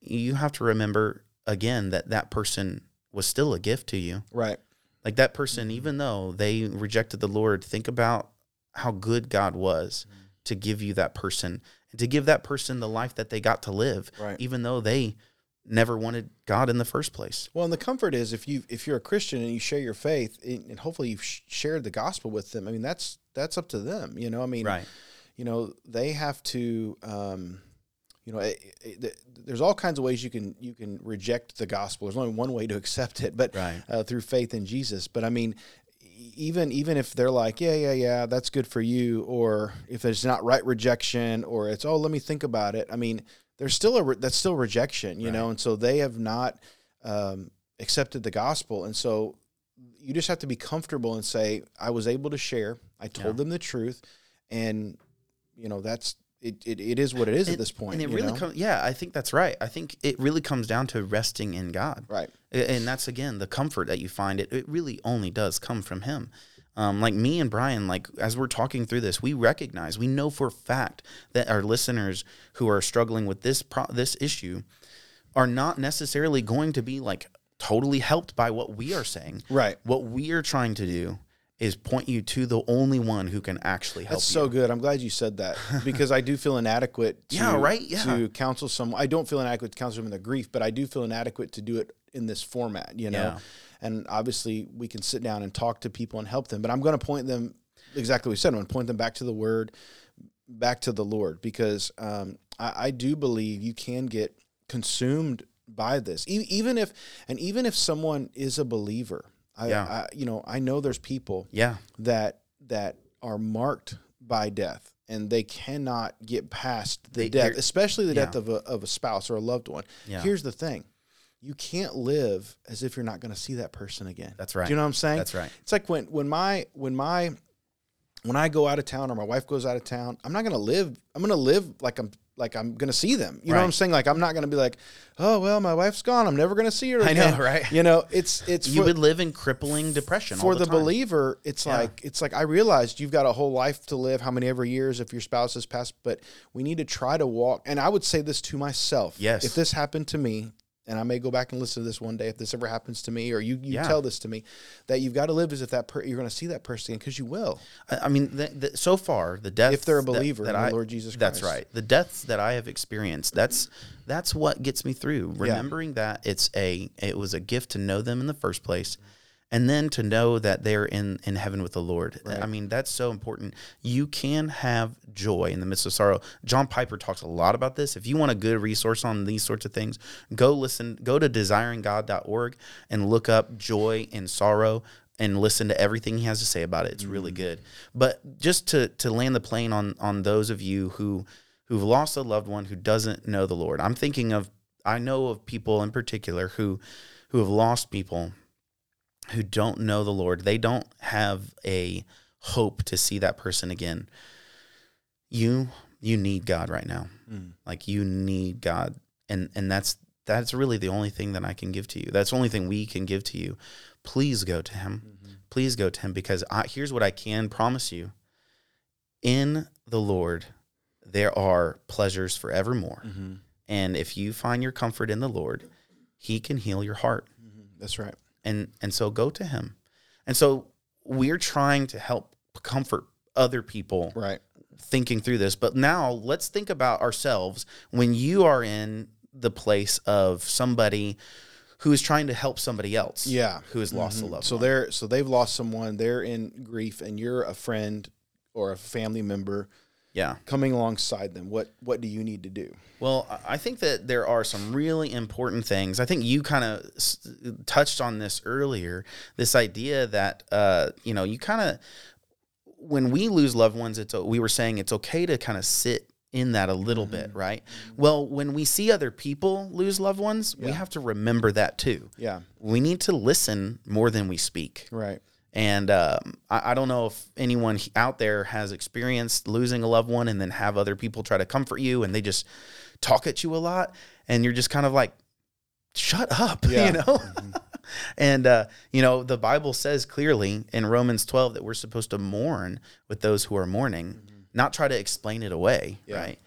you have to remember again that that person was still a gift to you. Right. Like that person, even though they rejected the Lord, think about how good God was mm-hmm. to give you that person and to give that person the life that they got to live, Right. even though they never wanted God in the first place. Well, and the comfort is if you if you're a Christian and you share your faith and and hopefully you've shared the gospel with them. I mean that's that's up to them. You know. I mean. Right. you know they have to um, you know it, it, th- there's all kinds of ways you can you can reject the gospel there's only one way to [LAUGHS] accept it but Right. uh, through faith in jesus but i mean even even if they're like yeah yeah yeah that's good for you or if it's not right rejection or it's oh let me think about it i mean there's still a re- that's still rejection you know and so they have not um, accepted the gospel and so you just have to be comfortable and say i was able to share i told Yeah. them the truth and you know that's it, it, it is what it is at this point And it really comes, yeah, I think that's right. I think it really comes down to resting in God. right And that's again the comfort that you find. It it really only does come from Him. Um, like me and Brian, like as we're talking through this, we recognize, we know for a fact that our listeners who are struggling with this pro- this issue are not necessarily going to be like totally helped by what we are saying. right What we are trying to do is point you to the only one who can actually help that's you. so good i'm glad you said that [LAUGHS] because i do feel inadequate to, Yeah, right? Yeah. to counsel someone i don't feel inadequate to counsel them in their grief but i do feel inadequate to do it in this format you know Yeah. and obviously we can sit down and talk to people and help them but i'm going to point them exactly what we said i'm going to point them back to the word back to the lord because um, I, I do believe you can get consumed by this e- even if and even if someone is a believer I, Yeah. I you know i know there's people Yeah. that that are marked by death and they cannot get past the They- death especially the death of a, of a spouse or a loved one Yeah. here's the thing you can't live as if you're not going to see that person again That's right. do you know what i'm saying That's right. it's like when when my when my when i go out of town or my wife goes out of town i'm not going to live i'm going to live like i'm like i'm going to see them you know what i'm saying like i'm not going to be like oh well my wife's gone i'm never going to see her Again. I know, [LAUGHS] right? you know it's it's You for- would live in crippling depression for the, the, believer it's Yeah. like it's like i realized you've got a whole life to live how many ever years if your spouse has passed but we need to try to walk and i would say this to myself Yes. if this happened to me and i may go back and listen to this one day if this ever happens to me or you, you Yeah. tell this to me that you've got to live as if that per- you're going to see that person again because you will I I mean, the, the, so far the deaths if they're a believer that, in I, the lord jesus christ That's right. The deaths that I have experienced, that's that's what gets me through. Yeah. Remembering that it's a it was a gift to know them in the first place. And then to know that they're in, in heaven with the Lord. Right. I mean, that's so important. You can have joy in the midst of sorrow. John Piper talks a lot about this. If you want a good resource on these sorts of things, go listen, go to desiringgod.org and look up joy and sorrow and listen to everything he has to say about it. It's really mm. good. But just to to land the plane on on those of you who who've lost a loved one who doesn't know the Lord. I'm thinking of I know of people in particular who who have lost people who don't know the Lord. They don't have a hope to see that person again. You you need God right now. Mm. Like you need God. And and that's that's really the only thing that I can give to you. That's the only thing we can give to you. Please go to him. Mm-hmm. Please go to him because I, here's what I can promise you. In the Lord there are pleasures forevermore Mm-hmm. And if you find your comfort in the Lord, he can heal your heart. That's right. And and so go to him. And so we're trying to help comfort other people Right. thinking through this. But now let's think about ourselves when you are in the place of somebody who is trying to help somebody else. Yeah. Who has lost a mm-hmm. loved So one. they're so they've lost someone. They're in grief, and you're a friend or a family member Yeah. coming alongside them. What what do you need to do? Well, I- think that there are some really important things. I think you kind of s- touched on this earlier. This idea that uh, you know, you kind of when we lose loved ones, it's we were saying it's okay to kind of sit in that a little bit, right? Well, when we see other people lose loved ones, we have to remember that too. Yeah. We need to listen more than we speak. Right. And um, I, I don't know if anyone out there has experienced losing a loved one and then have other people try to comfort you and they just talk at you a lot and you're just kind of like, shut up, [LAUGHS] Yeah. you know? [LAUGHS] and, uh, you know, the Bible says clearly in Romans 12 that we're supposed to mourn with those who are mourning, not try to explain it away, Yeah. right?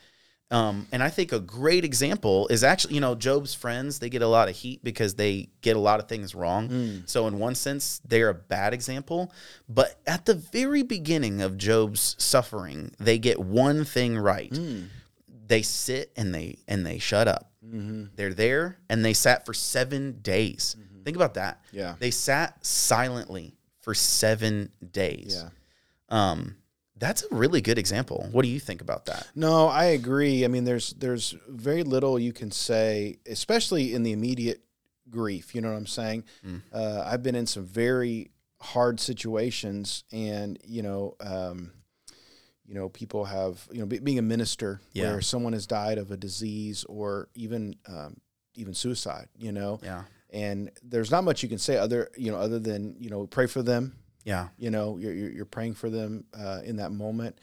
Um, and I think a great example is actually, you know, Job's friends, they get a lot of heat because they get a lot of things wrong. So, in one sense, they're a bad example. But at the very beginning of Job's suffering, they get one thing right. They sit and they and they shut up. They're there and they sat for seven days. Think about that. Yeah. They sat silently for seven days. Yeah. Um, that's a really good example. What do you think about that? No, I agree. I mean, there's there's very little you can say, especially in the immediate grief. You know what I'm saying? Mm. Uh, I've been in some very hard situations, and you know, um, you know, people have you know, be, being a minister Yeah. where someone has died of a disease or even um, even suicide. You know, Yeah. and there's not much you can say other you know other than you know pray for them Yeah. you know you're, you're, you're praying for them uh, in that moment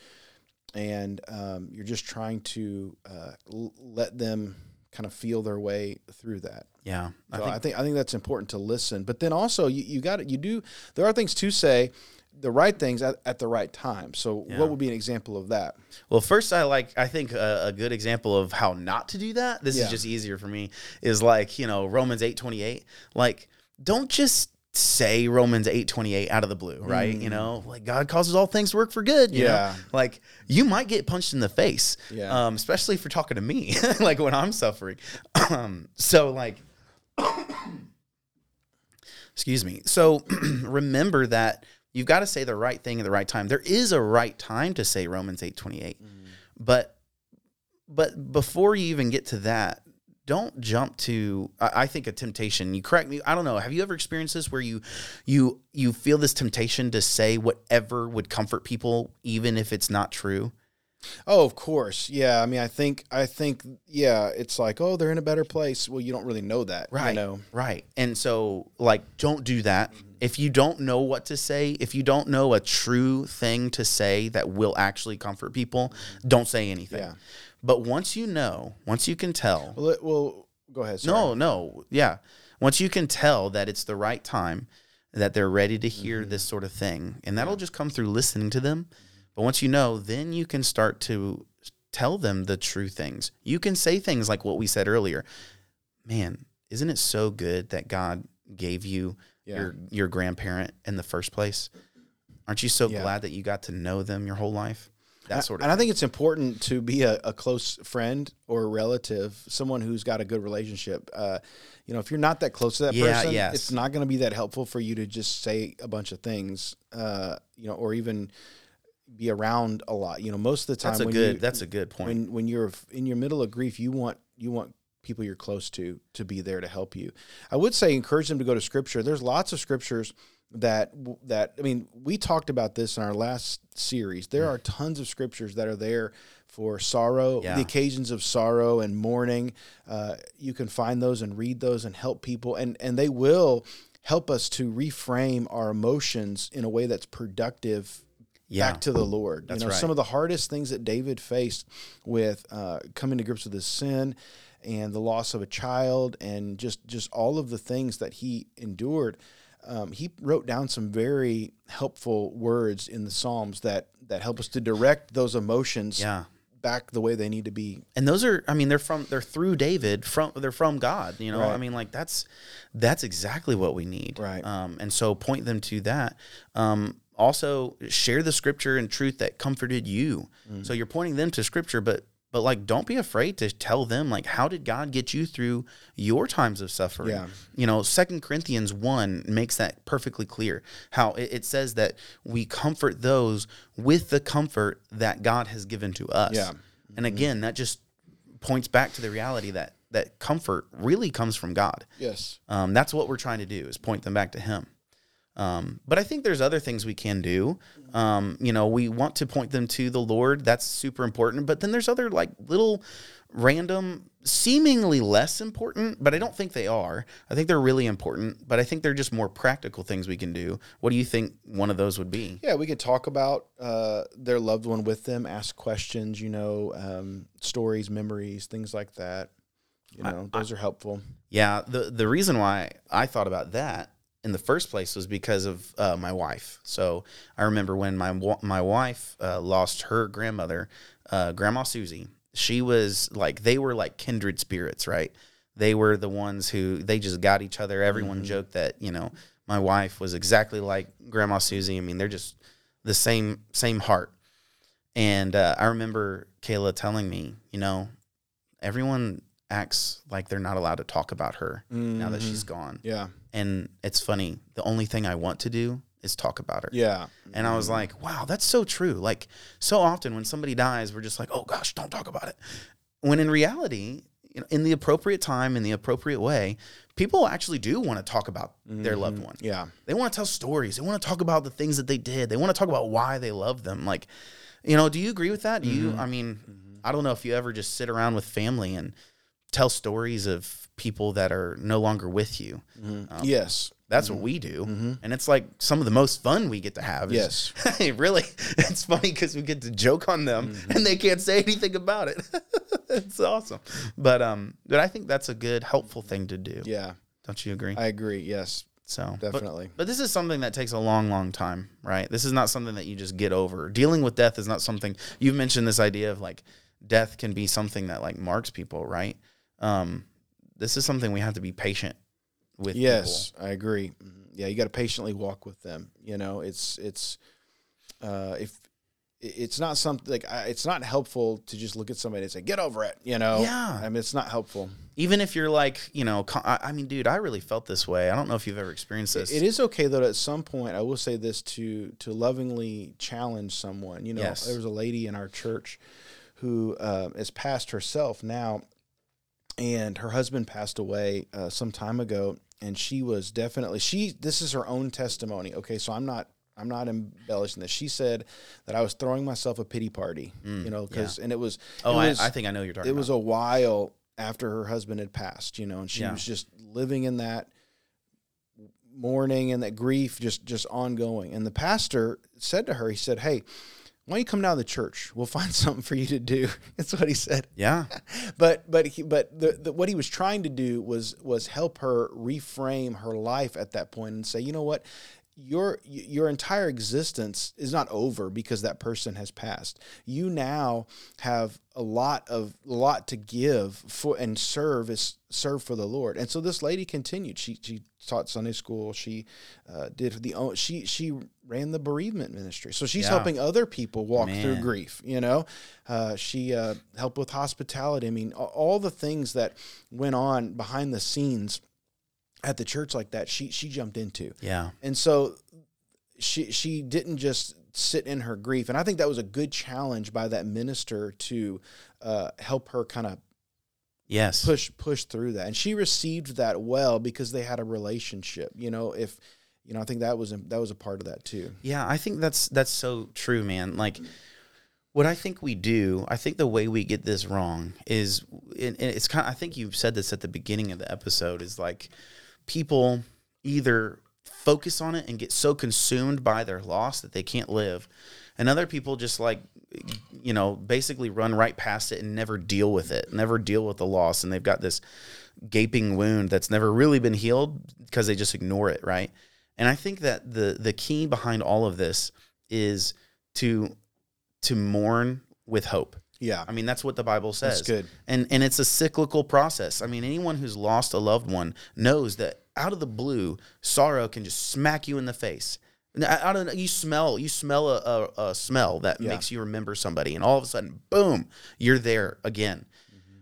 and um, you're just trying to uh, l- let them kind of feel their way through that Yeah. I so think I think I think that's important to listen but then also you, you got you do there are things to say the right things at, at the right time so Yeah. what would be an example of that Well, first, I like. I think a, a good example of how not to do that. This Yeah. is just easier for me. Is like you know Romans eight twenty eight. Like, don't just say Romans eight twenty eight out of the blue, right? You know, like God causes all things to work for good. you know? Mm. Yeah. Like you might get punched in the face. Yeah. Um, especially for talking to me, [LAUGHS] like when I'm suffering. Um, so like. [COUGHS] Excuse me. So [CLEARS THROAT] remember that you've got to say the right thing at the right time. There is a right time to say Romans 8:28. But but before you even get to that, don't jump to I, I think a temptation. You correct me. I don't know. Have you ever experienced this where you you you feel this temptation to say whatever would comfort people even if it's not true? oh of course yeah I mean I think I think yeah it's like oh they're in a better place well you don't really know that you Right. know Right. And so, like, don't do that. Mm-hmm. If you don't know what to say, if you don't know a true thing to say that will actually comfort people, don't say anything. Yeah. But once you know, once you can tell, well, it, well go ahead sorry. no, no, yeah. Once you can tell that it's the right time, that they're ready to hear Mm-hmm. this sort of thing, and that'll just come through listening to them. But once you know, then you can start to tell them the true things. You can say things like what we said earlier. Man, isn't it so good that God gave you Yeah. your your grandparent in the first place? Aren't you so Yeah. glad that you got to know them your whole life? That sort of and I think it's important to be a, a close friend or a relative, someone who's got a good relationship. Uh, you know, if you're not that close to that Yeah, person, yes. it's not going to be that helpful for you to just say a bunch of things, uh, you know, or even be around a lot. You know, most of the time that's a when good you, that's a good point. when when you're in your middle of grief, you want you want people you're close to to be there to help you. I would say encourage them to go to scripture. There's lots of scriptures that that I mean, we talked about this in our last series. There are tons of scriptures that are there for sorrow, Yeah. the occasions of sorrow and mourning. Uh, you can find those and read those and help people, and and they will help us to reframe our emotions in a way that's productive yeah. back to the Lord. That's you know, right. some of the hardest things that David faced with uh, coming to grips with his sin and the loss of a child and just just all of the things that he endured. Um, he wrote down some very helpful words in the Psalms that that help us to direct those emotions yeah. back the way they need to be. and those are i mean they're from they're through david from they're from god you know i mean like that's that's exactly what we need Right. um and so point them to that um also share the scripture and truth that comforted you Mm. so you're pointing them to scripture but but like don't be afraid to tell them like how did god get you through your times of suffering Yeah. you know second corinthians 1 makes that perfectly clear how it, it says that we comfort those with the comfort that god has given to us Yeah. and again, that just points back to the reality that that comfort really comes from God. Yes. Um, that's what we're trying to do is point them back to Him. Um, but I think there's other things we can do. Um, you know, we want to point them to the Lord. That's super important. But then there's other like little random, seemingly less important, but I don't think they are. I think they're really important, but I think they're just more practical things we can do. What do you think one of those would be? Yeah, we could talk about uh, their loved one with them, ask questions, you know, um, stories, memories, things like that. You know, those are helpful. Yeah, the the reason why I thought about that in the first place was because of uh, my wife. So I remember when my my wife uh, lost her grandmother, uh, Grandma Susie. She was like they were like kindred spirits, right? They were the ones who they just got each other. Everyone joked that you know my wife was exactly like Grandma Susie. I mean, they're just the same same heart. And uh, I remember Kayla telling me, you know, everyone acts like they're not allowed to talk about her now that she's mm-hmm. gone. Yeah. And it's funny. The only thing I want to do is talk about her. Yeah. And I was mm-hmm. like, wow, that's so true. Like, so often when somebody dies, we're just like, oh gosh, don't talk about it. When in reality, you know, in the appropriate time, in the appropriate way, people actually do want to talk about their loved mm-hmm. one. Yeah. They want to tell stories. They want to talk about the things that they did. They want to talk about why they love them. Like, you know, do you agree with that? Do you, I mean, I don't know if you ever just sit around with family and tell stories of people that are no longer with you. Um, yes. That's what we do. And it's like some of the most fun we get to have. Is, yes. [LAUGHS] really, it's funny because we get to joke on them and they can't say anything about it. [LAUGHS] it's awesome. But, um, but I think that's a good, helpful thing to do. Yeah. Don't you agree? I agree. Yes. So but- Definitely. But, this is something that takes a long, long time, right? This is not something that you just get over. Dealing with death is not something you've mentioned this idea of like death can be something that like marks people, right? Um, this is something we have to be patient with. Yes, I agree. Yeah, you got to patiently walk with them. You know, it's it's uh, if it's not something like I- it's not helpful to just look at somebody and say get over it. You know, Yeah. I mean, it's not helpful. Even if you're like, you know, I mean, dude, I really felt this way. I don't know if you've ever experienced this. It is okay though. At some point, I will say this to to lovingly challenge someone. You know, Yes. there was a lady in our church who uh, is past herself now, and her husband passed away uh, some time ago, and she was definitely she. This is her own testimony. Okay, so I'm not. I'm not embellishing this. She said that I was throwing myself a pity party, you know, because and it was. Oh, it I, was, I think I know you're talking it about. was a while after her husband had passed, you know, and she Yeah. was just living in that mourning and that grief just just ongoing. And the pastor said to her, he said, "Hey, why don't you come down to the church? We'll find [LAUGHS] something for you to do." [LAUGHS] That's what he said. yeah. [LAUGHS] But but he, but the, the, what he was trying to do was was help her reframe her life at that point and say, you know what, your your entire existence is not over because that person has passed. You now have a lot of a lot to give for and serve is serve for the Lord. And so this lady continued. She she taught Sunday school. She uh, did the own- she she ran the bereavement ministry. So she's Yeah. helping other people walk through grief. You know, uh, she uh, helped with hospitality. I mean, all the things that went on behind the scenes at the church like that. She she jumped into. Yeah. And so she she didn't just sit in her grief, and I think that was a good challenge by that minister to uh, help her kind of Yes. push push through that. And she received that well because they had a relationship. You know, if you know, I think that was a, that was a part of that too. Yeah, I think that's that's so true, man. Like what I think we do, I think the way we get this wrong is and it's kind Of, I think you said this at the beginning of the episode is like people either focus on it and get so consumed by their loss that they can't live and other people just like you know basically run right past it and never deal with it never deal with the loss and they've got this gaping wound that's never really been healed because they just ignore it right and i think that the the key behind all of this is to to mourn with hope Yeah. I mean, that's what the Bible says. That's good. And and it's a cyclical process. I mean, anyone who's lost a loved one knows that out of the blue, sorrow can just smack you in the face. Out of you smell you smell a, a, a smell that Yeah. makes you remember somebody, and all of a sudden, boom, you're there again. Mm-hmm.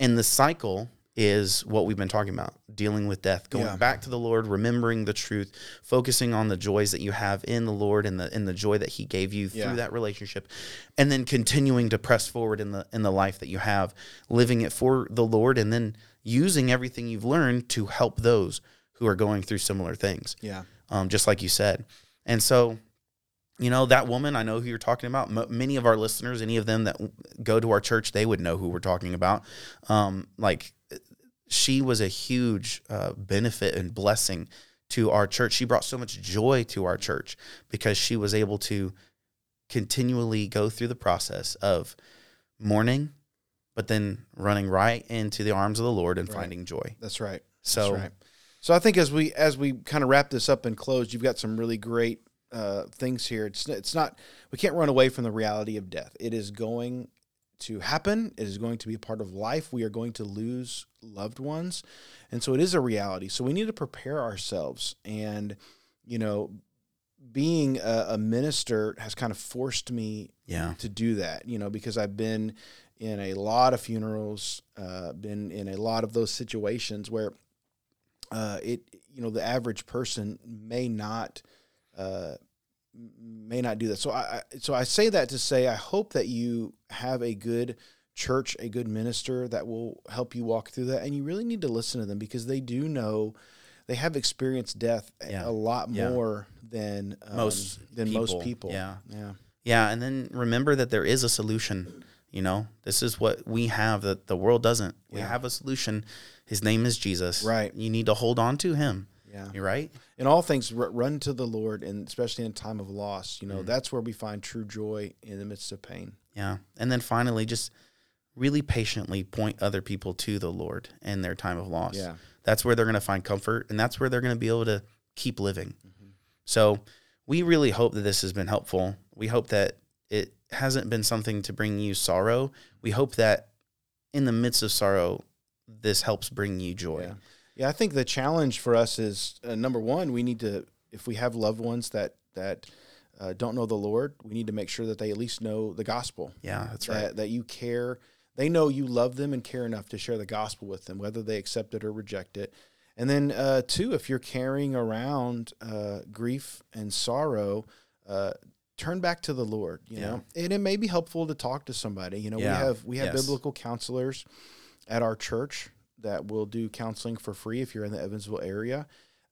And the cycle is what we've been talking about dealing with death going Yeah. back to the lord remembering the truth focusing on the joys that you have in the lord and the in the joy that he gave you Yeah. through that relationship and then continuing to press forward in the in the life that you have living it for the lord and then using everything you've learned to help those who are going through similar things Yeah. um, just like you said. And so, you know, that woman, I know who you're talking about. M- many of our listeners, any of them that w- go to our church, they would know who we're talking about. Um, like, she was a huge uh, benefit and blessing to our church. She brought so much joy to our church because she was able to continually go through the process of mourning, but then running right into the arms of the Lord and Right. finding joy. That's right. So, That's right. So I think as we as we kind of wrap this up and close, you've got some really great uh, things here. It's it's not we can't run away from the reality of death. It is going to happen. It is going to be a part of life. We are going to lose loved ones, and so it is a reality. So we need to prepare ourselves. And you know, being a, a minister has kind of forced me yeah, to do that, you know, because I've been in a lot of funerals, uh, been in a lot of those situations where uh, it, you know, the average person may not, uh, may not do that. So I, so I say that to say, I hope that you have a good church, a good minister that will help you walk through that. And you really need to listen to them because they do know, they have experienced death a- Yeah. a lot Yeah. more than um, Most than most people. people. Yeah. yeah. Yeah, and then remember that there is a solution. You know, this is what we have that the world doesn't. We Yeah. have a solution. His name is Jesus. Right. You need to hold on to him. Yeah. You're right. in all things r- run to the lord and especially in time of loss you know Mm. that's where we find true joy in the midst of pain Yeah. And then finally, just really patiently point other people to the Lord in their time of loss. yeah That's where they're going to find comfort, and that's where they're going to be able to keep living. Mm-hmm. So we really hope that this has been helpful. We hope that it hasn't been something to bring you sorrow. We hope that in the midst of sorrow, this helps bring you joy. yeah yeah i think the challenge for us is uh, number one we need to if we have loved ones that that uh, don't know the lord we need to make sure that they at least know the gospel Yeah, that's that, right. that you care they know you love them and care enough to share the gospel with them whether they accept it or reject it and then uh, two if you're carrying around uh, grief and sorrow uh, turn back to the lord you Yeah. know and it may be helpful to talk to somebody you know Yeah. we have we have Yes. biblical counselors at our church that will do counseling for free if you're in the evansville area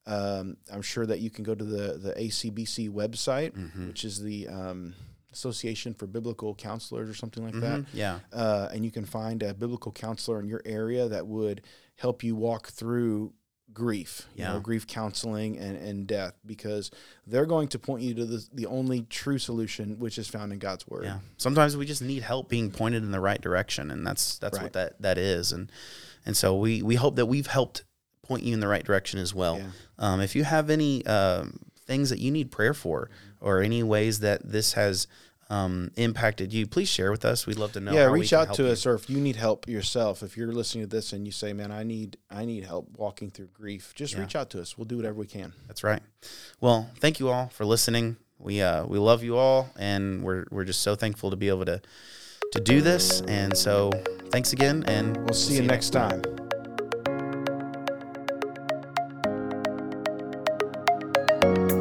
um, i'm sure that you can go to the the acbc website Mhm. which is the um, Association for Biblical Counselors or something like that. Mhm. Yeah. Uh, and you can find a biblical counselor in your area that would help you walk through grief, you know, Yeah. grief counseling and, and death, because they're going to point you to the, the only true solution, which is found in God's word. Yeah. Sometimes we just need help being pointed in the right direction, and that's that's Right. what that that is. And and so we we hope that we've helped point you in the right direction as well. Yeah. Um, if you have any um, things that you need prayer for, or any ways that this has um, impacted you, please share with us. We'd love to know. Yeah, reach out to you. us, or if you need help yourself, if you're listening to this and you say, "Man, I need I need help walking through grief," just yeah. reach out to us. We'll do whatever we can. That's right. Well, thank you all for listening. We uh, we love you all, and we're we're just so thankful to be able to to do this. And so, thanks again, and we'll, we'll see, you, next time. time.